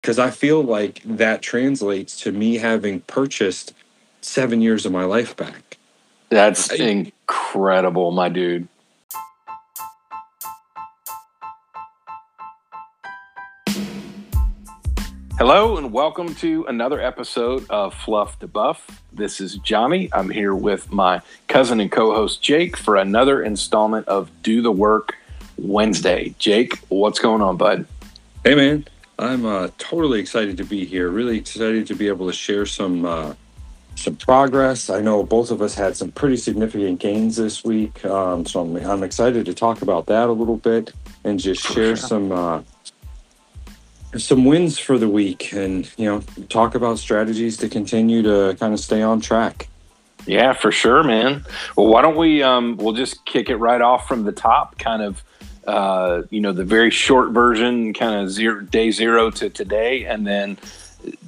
because I feel like that translates to me having purchased seven years of my life back. That's incredible, my dude. Hello and welcome to another episode of Fluff to Buff. This is Johnny. I'm here with my cousin and co-host Jake for another installment of Do the Work Wednesday. Jake, what's going on, bud? Hey, man. I'm uh, totally excited to be here. Really excited to be able to share some uh, some progress. I know both of us had some pretty significant gains this week, um, so I'm, I'm excited to talk about that a little bit and just share some uh, some wins for the week, and you know, talk about strategies to continue to kind of stay on track. Yeah, for sure, man. Well, why don't we um we'll just kick it right off from the top, kind of uh, you know, the very short version, kind of zero day zero to today, and then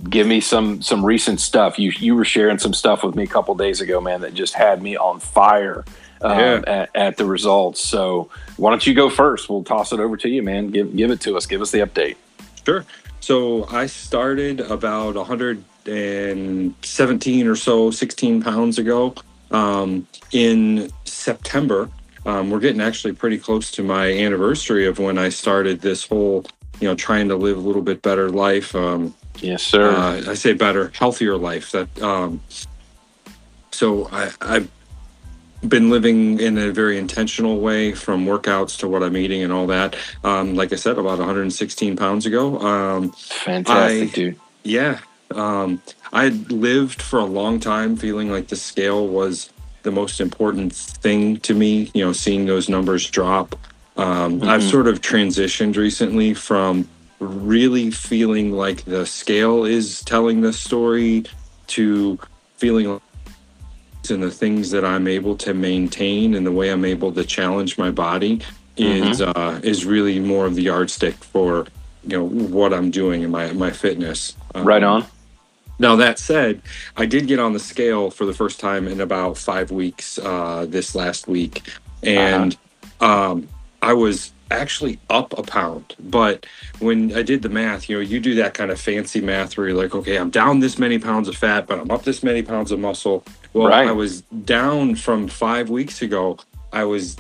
give me some some recent stuff. You you were sharing some stuff with me a couple days ago, man, that just had me on fire um, Yeah. at, at the results. So why don't you go first? We'll toss it over to you, man. Give give it to us. Give us the update. Sure. So I started about 117 or so, 16 pounds ago um, in September. Um, we're getting actually pretty close to my anniversary of when I started this whole, you know, trying to live a little bit better life. Um, Yes, sir. uh, I say better, healthier life. That um, so I, I've been living in a very intentional way, from workouts to what I'm eating and all that. Um, like I said, about 116 pounds ago. Um, Fantastic, I- dude. yeah, um, I lived for a long time feeling like the scale was the most important thing to me. You know, seeing those numbers drop. Um, I've Mhm. sort of transitioned recently from really feeling like the scale is telling the story to feeling like and the things that I'm able to maintain and the way I'm able to challenge my body is uh, is really more of the yardstick for you know what I'm doing in my my fitness. Um, Right on. Now that said, I did get on the scale for the first time in about five weeks uh, this last week, and um, I was actually up a pound. But when I did the math, you know, you do that kind of fancy math where you're like, okay, I'm down this many pounds of fat, but I'm up this many pounds of muscle. Well, Right. I was down from five weeks ago. I was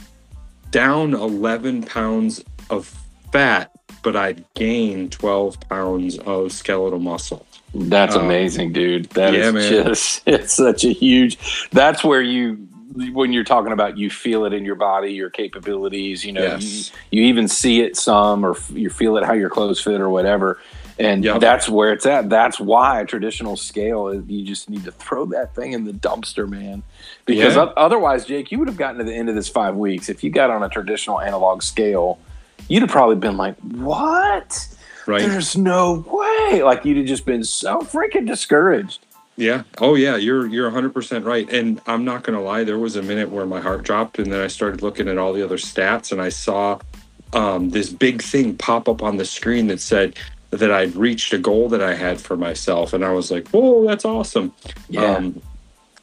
down 11 pounds of fat, but I'd gained 12 pounds of skeletal muscle. That's Um, amazing, dude. That is yeah, man. just it's such a huge that's where you when you're talking about you feel it in your body, your capabilities, you know, Yes. you, you even see it some or f- you feel it how your clothes fit or whatever. And Yep. that's where it's at. That's why a traditional scale is you just need to throw that thing in the dumpster, man. Because Yeah. otherwise, Jake, you would have gotten to the end of this five weeks. If you got on a traditional analog scale, you'd have probably been like, What? Right. There's no way. Like you'd have just been so freaking discouraged. Yeah. Oh yeah, you're you're 100% right. And I'm not going to lie, there was a minute where my heart dropped and then I started looking at all the other stats and I saw um, this big thing pop up on the screen that said that I'd reached a goal that I had for myself and I was like, "Whoa, that's awesome." Um,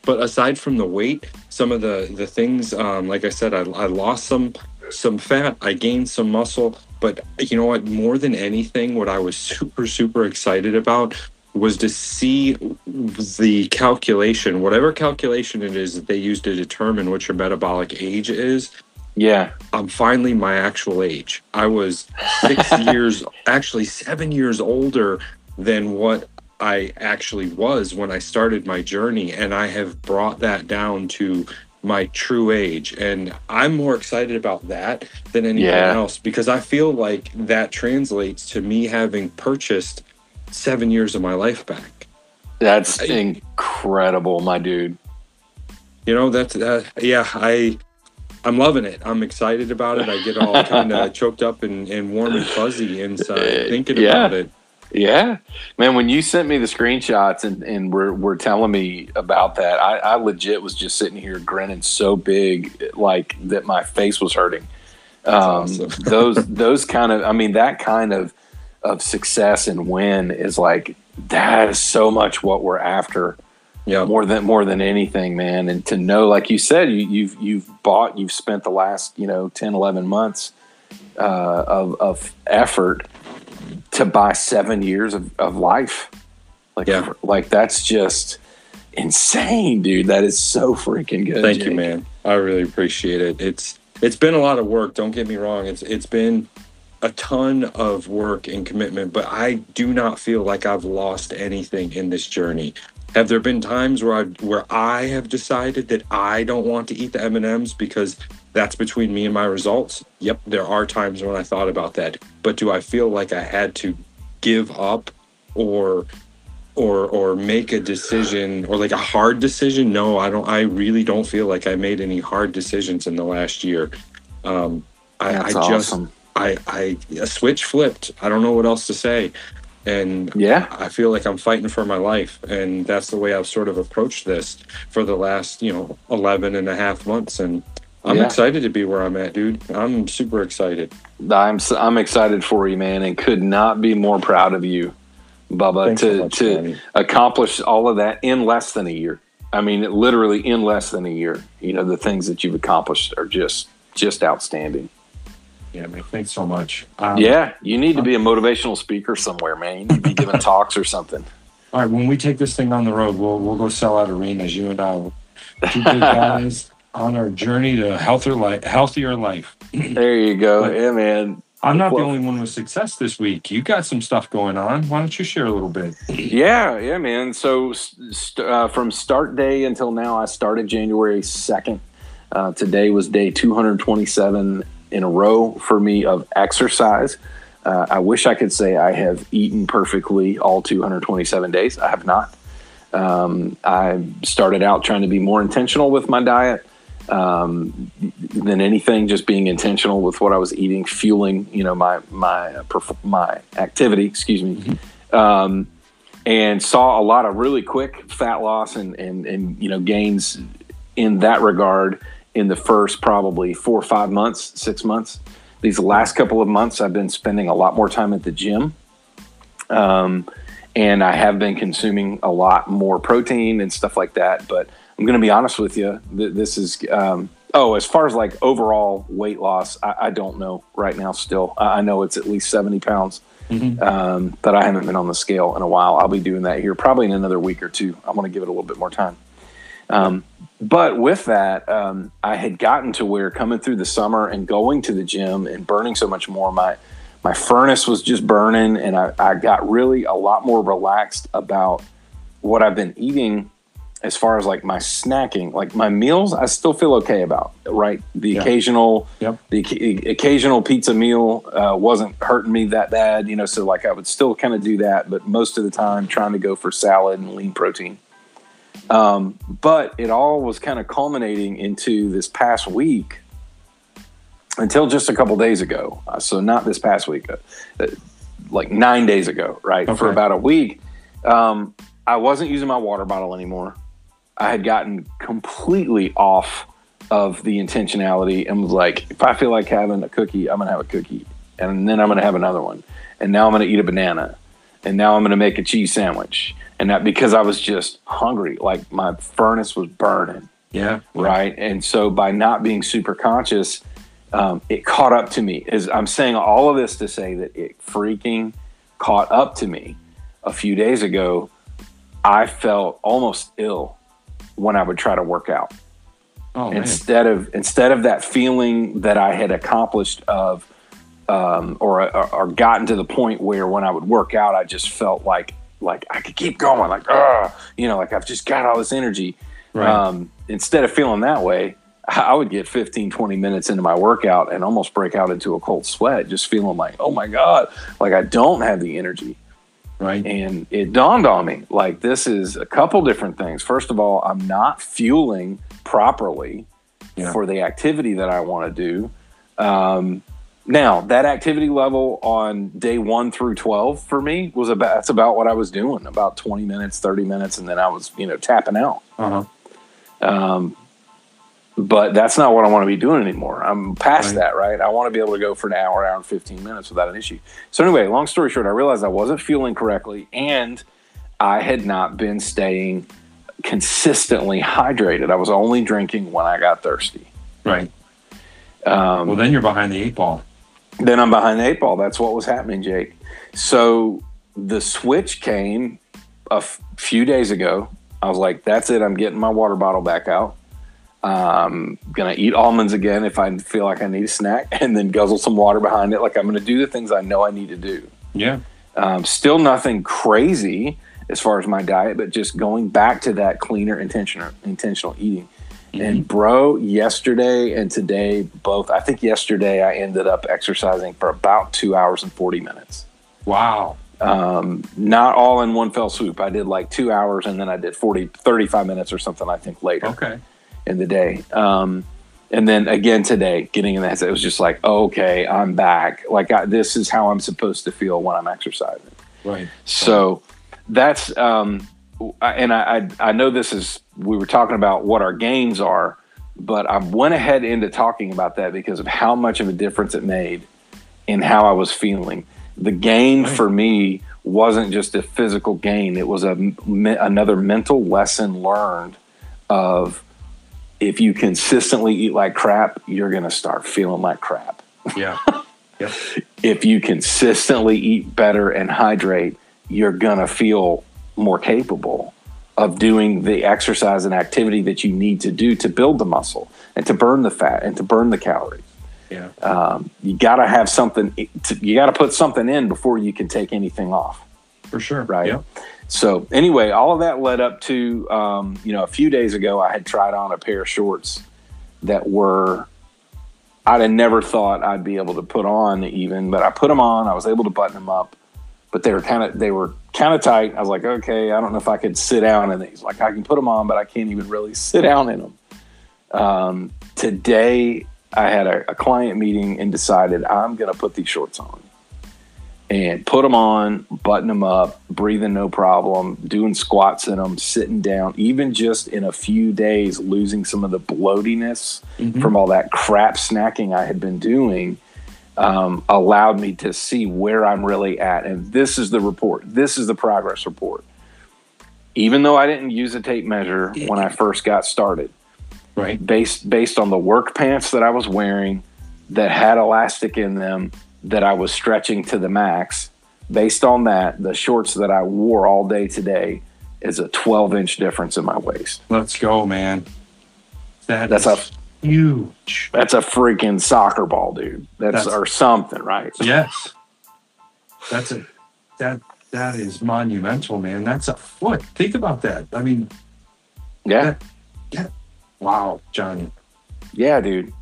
but aside from the weight, some of the the things um, like I said I, I lost some some fat, I gained some muscle, but you know what, more than anything what I was super super excited about was to see the calculation, whatever calculation it is that they use to determine what your metabolic age is. yeah. I'm finally my actual age. I was six years, actually seven years older than what I actually was when I started my journey. And I have brought that down to my true age. And I'm more excited about that than anything Yeah. else because I feel like that translates to me having purchased seven years of my life back. That's I- incredible, my dude. You know, that's, uh, yeah, I. I'm loving it. I'm excited about it. I get all kind of choked up and, and warm and fuzzy inside thinking Yeah. about it. Yeah. Man, when you sent me the screenshots and, and were, were telling me about that, I, I legit was just sitting here grinning so big, like that my face was hurting. Um, awesome. those, those kind of, I mean, that kind of, of success and win is like, that is so much what we're after. Yeah. more than more than anything man and to know like you said you, you've you've bought you've spent the last you know 10 11 months uh, of, of effort to buy seven years of, of life. Like, Yeah. like that's just insane, dude. That is so freaking good. Thank you, man. I really appreciate it. It's it's been a lot of work. Don't get me wrong. It's it's been a ton of work and commitment, but I do not feel like I've lost anything in this journey. Have there been times where I where I have decided that I don't want to eat the M and M's because that's between me and my results? Yep, there are times when I thought about that. But do I feel like I had to give up or or or make a decision or like a hard decision no i don't i really don't feel like i made any hard decisions in the last year um i, That's I just awesome. i i a switch flipped i don't know what else to say and Yeah. i feel like i'm fighting for my life and that's the way i've sort of approached this for the last you know 11 and a half months and i'm Yeah. excited to be where i'm at dude i'm super excited I'm s- I'm excited for you, man, and could not be more proud of you, Bubba, Thanks so to much, to Danny. accomplish all of that in less than a year. I mean, literally in less than a year. You know, the things that you've accomplished are just just outstanding. yeah man thanks so much um, Yeah, you need to be a motivational speaker somewhere, man. You need to be giving talks or something. All right, when we take this thing on the road, we'll we'll go sell out arenas. You and I, two big guys on our journey to healthier life. Healthier life. There you go. Yeah, man. I'm not Well- the only one with success this week. You got some stuff going on. Why don't you share a little bit? Yeah, yeah, man. So st- uh, from start day until now, I started January 2nd. Uh, today was day 227 in a row for me of exercise. Uh, I wish I could say I have eaten perfectly all 227 days. I have not. Um, I started out trying to be more intentional with my diet um, than anything, just being intentional with what I was eating, fueling, you know, my my my activity. Excuse me. Um, and saw a lot of really quick fat loss and, and, and you know gains in that regard in the first probably four or five months, six months. These last couple of months, I've been spending a lot more time at the gym, um, and I have been consuming a lot more protein and stuff like that. But I'm going to be honest with you, th- this is um, oh, as far as like overall weight loss, I, I don't know right now. Still, I I know it's at least 70 pounds um, that I haven't been on the scale in a while. I'll be doing that here probably in another week or two. I want to give it a little bit more time. Um, but with that, um, I had gotten to where coming through the summer and going to the gym and burning so much more, my my furnace was just burning, and I, I got really a lot more relaxed about what I've been eating as far as like my snacking, like my meals, I still feel okay about. Right, the Yeah. occasional Yep. the occasional pizza meal uh, wasn't hurting me that bad, you know. So like I would still kind of do that, but most of the time trying to go for salad and lean protein. Um, but it all was kind of culminating into this past week until just a couple days ago. Uh, so not this past week, uh, uh, like nine days ago, right? For about a week, um, I wasn't using my water bottle anymore. I had gotten completely off of the intentionality and was like, if I feel like having a cookie, I'm gonna have a cookie, and then I'm gonna have another one, and now I'm gonna eat a banana, and now I'm gonna make a cheese sandwich, and that because I was just hungry, like my furnace was burning, Yeah. right? And so by not being super conscious, um, it caught up to me. As I'm saying all of this to say that it freaking caught up to me a few days ago. I felt almost ill when I would try to work out Oh man. instead of instead of that feeling that I had accomplished of um, or, or or gotten to the point where when I would work out, I just felt like like I could keep going, like ah, you know, like I've just got all this energy. Right. Um, instead of feeling that way, I would get 15, 20 minutes into my workout and almost break out into a cold sweat, just feeling like, oh my god, like I don't have the energy. Right. And it dawned on me like this is a couple different things. First of all, I'm not fueling properly Yeah. for the activity that I want to do. Um, now, that activity level on day one through 12 for me was about, that's about what I was doing about 20 minutes, 30 minutes, and then I was, you know, tapping out. Uh huh. Um, but that's not what I want to be doing anymore. I'm past Right. that, right? I want to be able to go for an hour, hour and 15 minutes without an issue. So, anyway, long story short, I realized I wasn't fueling correctly and I had not been staying consistently hydrated. I was only drinking when I got thirsty. Right. Um, Well, then you're behind the eight ball. then I'm behind the eight ball. That's what was happening, Jake. So the switch came a f- few days ago. I was like, that's it. I'm getting my water bottle back out. Um, gonna eat almonds again if I feel like I need a snack, and then guzzle some water behind it. Like I'm gonna do the things I know I need to do. Yeah. Um, still nothing crazy as far as my diet, but just going back to that cleaner intentional intentional eating. Mm-hmm. And bro, yesterday and today both. I think yesterday I ended up exercising for about two hours and forty minutes. Wow. Um, not all in one fell swoop. I did like two hours and then I did 40, 35 minutes or something. I think later Okay. In the day. Um, and then again today, getting in that, it was just like, okay, I'm back. Like I, this is how I'm supposed to feel when I'm exercising. Right. So that's um, I- and I, I I know this is we were talking about what our gains are, but I went ahead into talking about that because of how much of a difference it made in how I was feeling. The gain Right. for me wasn't just a physical gain; it was a me- another mental lesson learned of if you consistently eat like crap, you're going to start feeling like crap Yeah. yep. if you consistently eat better and hydrate, you're gonna feel more capable of doing the exercise and activity that you need to do to build the muscle and to burn the fat and to burn the calories. Yeah. Um, you got to have something. To, you got to put something in before you can take anything off. For sure. Right. Yep. So anyway, all of that led up to um, you know a few days ago I had tried on a pair of shorts that were I'd have never thought I'd be able to put on even, but I put them on. I was able to button them up, but they were kind of they were kind of tight. I was like, okay, I don't know if I could sit down in these. Like I can put them on, but I can't even really sit down in them. Um, today I had a, a client meeting and decided I'm going to put these shorts on and put them on, button them up, breathing no problem, doing squats in them, sitting down, even just in a few days, losing some of the bloatiness Mhm. from all that crap snacking I had been doing, um, allowed me to see where I'm really at. And this is the report. This is the progress report. Even though I didn't use a tape measure when I first got started, Right. based based on the work pants that I was wearing that had elastic in them that I was stretching to the max. Based on that, the shorts that I wore all day today is a 12 inch difference in my waist. Let's go, man. That That's is huge. That's a freaking soccer ball, dude. That's, That's- or something, right? Yes. That's a that that is monumental, man. That's a foot. Think about that. I mean, yeah, Yeah, wow, Johnny. yeah, dude.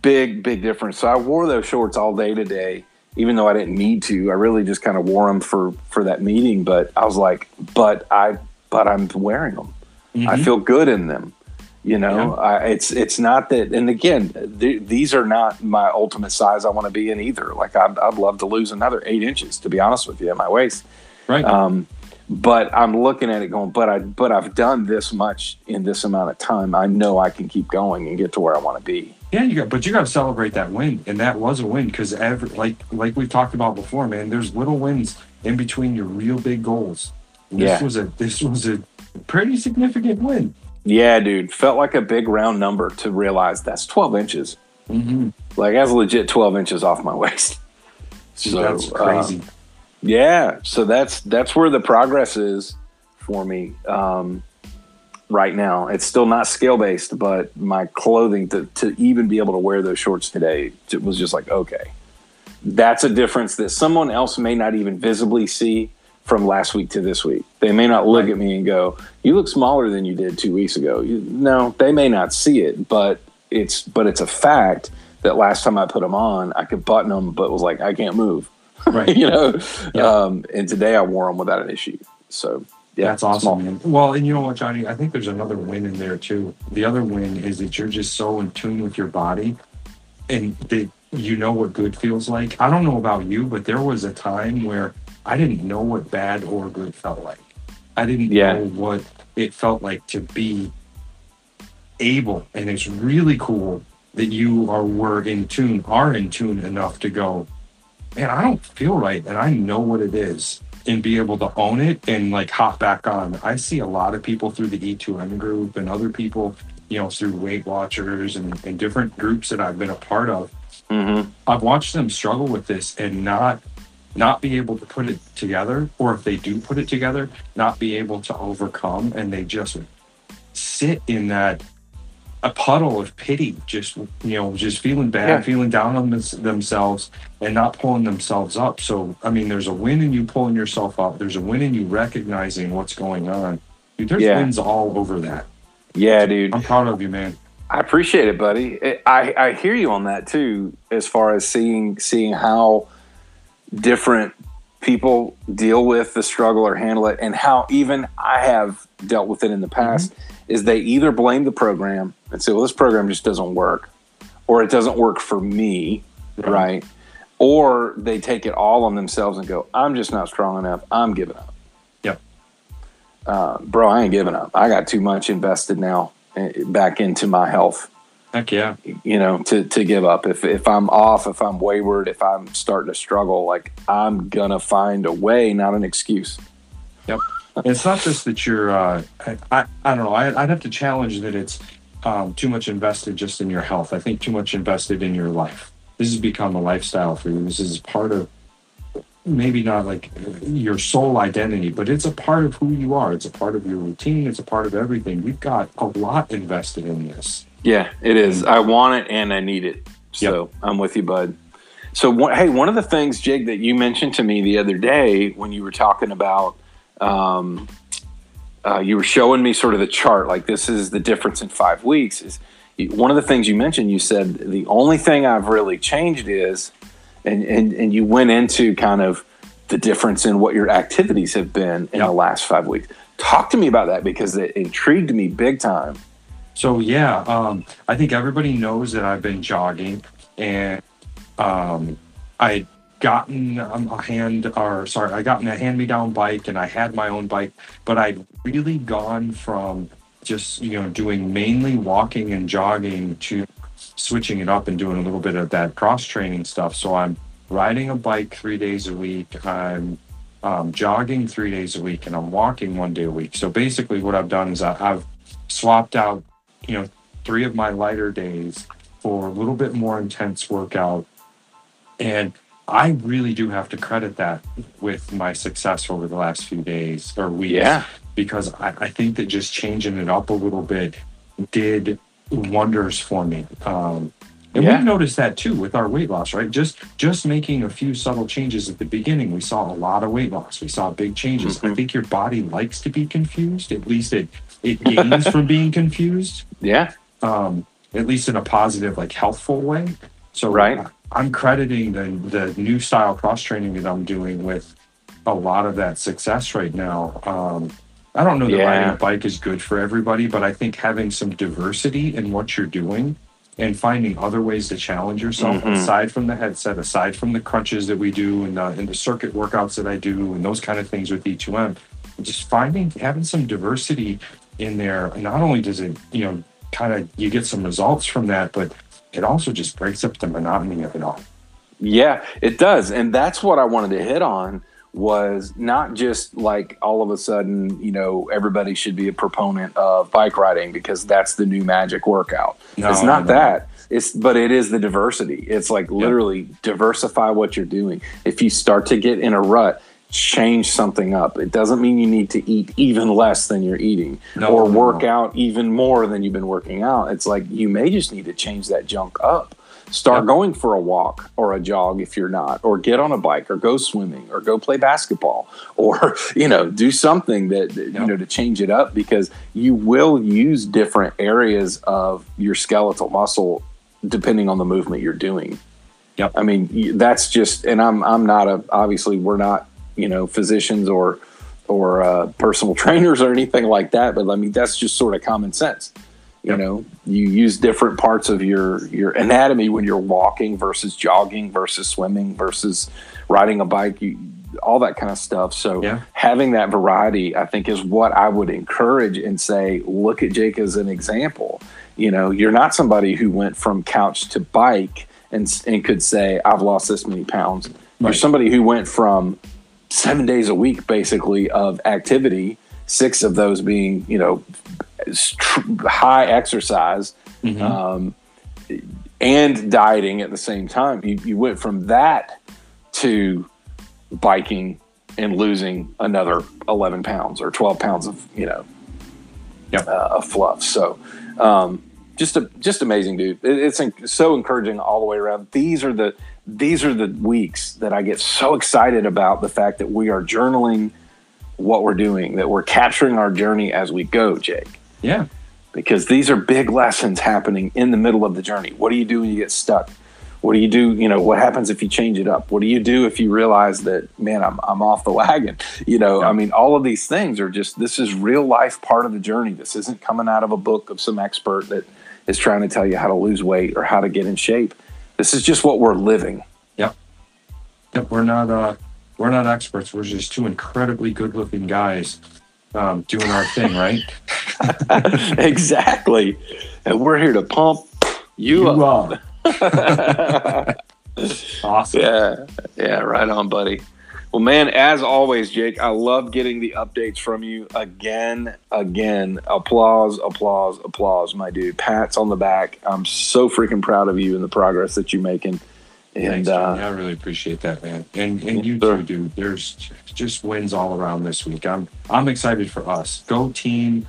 Big, big difference. So I wore those shorts all day today, even though I didn't need to. I really just kind of wore them for for that meeting. But I was like, but I, but I'm wearing them. I Mhm. feel good in them. You know, I, it's it's not that. And again, th- these are not my ultimate size I want to be in either. Like I'd, I'd love to lose another eight inches, to be honest with you, at my waist. right. Um, but I'm looking at it going, but I but I've done this much in this amount of time. I know I can keep going and get to where I want to be. Yeah, you got, but you got to celebrate that win, and that was a win because every like like we've talked about before, man. There's little wins in between your real big goals. This Yeah. was a this was a pretty significant win. Yeah, dude, felt like a big round number to realize that's 12 inches. Mm-hmm. Like that's legit 12 inches off my waist. So, that's crazy. Yeah, so that's that's where the progress is for me um, right now. It's still not scale based, but my clothing to to even be able to wear those shorts today it was just like okay, that's a difference that someone else may not even visibly see from last week to this week. They may not look Right. at me and go, "You look smaller than you did two weeks ago." You, no, they may not see it, but it's but it's a fact that last time I put them on, I could button them, but was like I can't move right. you know. Yeah. Um, and today I wore them without an issue. So yeah, That's awesome, small. man. Well, and you know what, Johnny? I think there's another win in there too. The other win is that you're just so in tune with your body and that you know what good feels like. I don't know about you, but there was a time where I didn't know what bad or good felt like. I didn't Yeah. know what it felt like to be able. And it's really cool that you are were in tune, are in tune enough to go, man, I don't feel right. And I know what it is and be able to own it and like hop back on. I see a lot of people through the E2M group and other people, you know, through Weight Watchers and, and different groups that I've been a part of. hmm I've watched them struggle with this and not not be able to put it together, or if they do put it together, not be able to overcome, and they just sit in that a puddle of pity, just you know, just feeling bad, yeah. feeling down on themselves, and not pulling themselves up. So, I mean, there's a win in you pulling yourself up. There's a win in you recognizing what's going on. Dude, there's yeah. wins all over that. Yeah, dude. I'm proud of you, man. I appreciate it, buddy. I, I hear you on that too, as far as seeing seeing how different people deal with the struggle or handle it, and how even I have dealt with it in the past. Mm-hmm. Is they either blame the program and say, "Well, this program just doesn't work," or "It doesn't work for me," right? right? Or they take it all on themselves and go, "I'm just not strong enough. I'm giving up." Yep. Uh, bro, I ain't giving up. I got too much invested now eh, back into my health Heck yeah. You know, to, to give up. If, if I'm off, if I'm wayward, if I'm starting to struggle, like I'm going to find a way, not an excuse. Yep. it's not just that you're, uh, I, I, I don't know, I, would have to challenge that it's um, too much invested just in your health. I think too much invested in your life. This has become a lifestyle for you. This is part of maybe not like your sole identity, but it's a part of who you are. It's a part of your routine. It's a part of everything. You've got a lot invested in this. Yeah, it is. I want it and I need it. So yep. I'm with you, bud. So, hey, one of the things, Jake, that you mentioned to me the other day when you were talking about, um, uh, you were showing me sort of the chart, like this is the difference in five weeks. Is one of the things you mentioned? You said the only thing I've really changed is, and and and you went into kind of the difference in what your activities have been in yep. the last five weeks. Talk to me about that because it intrigued me big time. So yeah, um, I think everybody knows that I've been jogging, and um, I gotten a hand or sorry, I gotten a hand-me-down bike, and I had my own bike, but I'd really gone from just you know doing mainly walking and jogging to switching it up and doing a little bit of that cross training stuff. So I'm riding a bike three days a week. I'm um, jogging three days a week, and I'm walking one day a week. So basically, what I've done is I, I've swapped out you know, three of my lighter days for a little bit more intense workout. And I really do have to credit that with my success over the last few days or weeks. Yeah. Because I, I think that just changing it up a little bit did wonders for me. Um, and yeah. we noticed that too with our weight loss, right? Just just making a few subtle changes at the beginning, we saw a lot of weight loss. We saw big changes. Mm-hmm. I think your body likes to be confused. At least it it gains from being confused. Yeah. Um, at least in a positive, like healthful way. So right. I'm crediting the the new style cross training that I'm doing with a lot of that success right now. Um, I don't know that yeah. riding a bike is good for everybody, but I think having some diversity in what you're doing and finding other ways to challenge yourself mm-hmm. aside from the headset, aside from the crunches that we do and the, and the circuit workouts that I do and those kind of things with E2M, just finding having some diversity in there. Not only does it, you know, kind of you get some results from that, but it also just breaks up the monotony of it all. Yeah, it does. And that's what I wanted to hit on was not just like all of a sudden, you know, everybody should be a proponent of bike riding because that's the new magic workout. No, it's not no. that. It's but it is the diversity. It's like literally diversify what you're doing. If you start to get in a rut, change something up. It doesn't mean you need to eat even less than you're eating no, or work no. out even more than you've been working out. It's like you may just need to change that junk up. Start yep. going for a walk or a jog if you're not, or get on a bike or go swimming or go play basketball or, you know, do something that, yep. you know, to change it up because you will use different areas of your skeletal muscle depending on the movement you're doing. Yep. I mean, that's just, and I'm, I'm not a, obviously we're not you know physicians or or uh, personal trainers or anything like that. But I mean, that's just sort of common sense. You yep. know, you use different parts of your your anatomy when you're walking versus jogging versus swimming versus riding a bike. You, all that kind of stuff. So yeah. having that variety, I think, is what I would encourage and say. Look at Jake as an example. You know, you're not somebody who went from couch to bike and and could say, "I've lost this many pounds." Right. You're somebody who went from seven days a week basically of activity six of those being you know high exercise mm-hmm. um, and dieting at the same time. You, you went from that to biking and losing another 11 pounds or 12 pounds of you know Yep. uh, of fluff. So um, just a, just amazing dude. It, it's en- so encouraging all the way around. These are the these are the weeks that i get so excited about the fact that we are journaling what we're doing that we're capturing our journey as we go jake Yeah. because these are big lessons happening in the middle of the journey. What do you do when you get stuck? What do you do? You know, what happens if you change it up? What do you do if you realize that, man, I'm, I'm off the wagon? You know, Yeah. I mean, all of these things are just, this is real life part of the journey. This isn't coming out of a book of some expert that is trying to tell you how to lose weight or how to get in shape. This is just what we're living. Yep. Yep. We're not uh we're not experts. We're just two incredibly good looking guys um, doing our thing, right? exactly. And we're here to pump you, You up. are. awesome. Yeah, yeah, right on, buddy. Well, man, as always, Jake, I love getting the updates from you again, again. Applause, applause, applause, my dude. Pats on the back. I'm so freaking proud of you and the progress that you're making. And Thanks, uh, I really appreciate that, man. And and you Sure. too, dude. There's just wins all around this week. I'm I'm excited for us. Go team,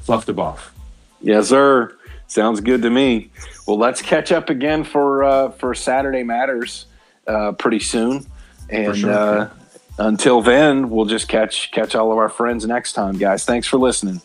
fluff to buff. yes, sir. Sounds good to me. Well, let's catch up again for uh, for Saturday Matters uh, pretty soon. And sure. uh, until then, we'll just catch catch all of our friends next time, guys. Thanks for listening.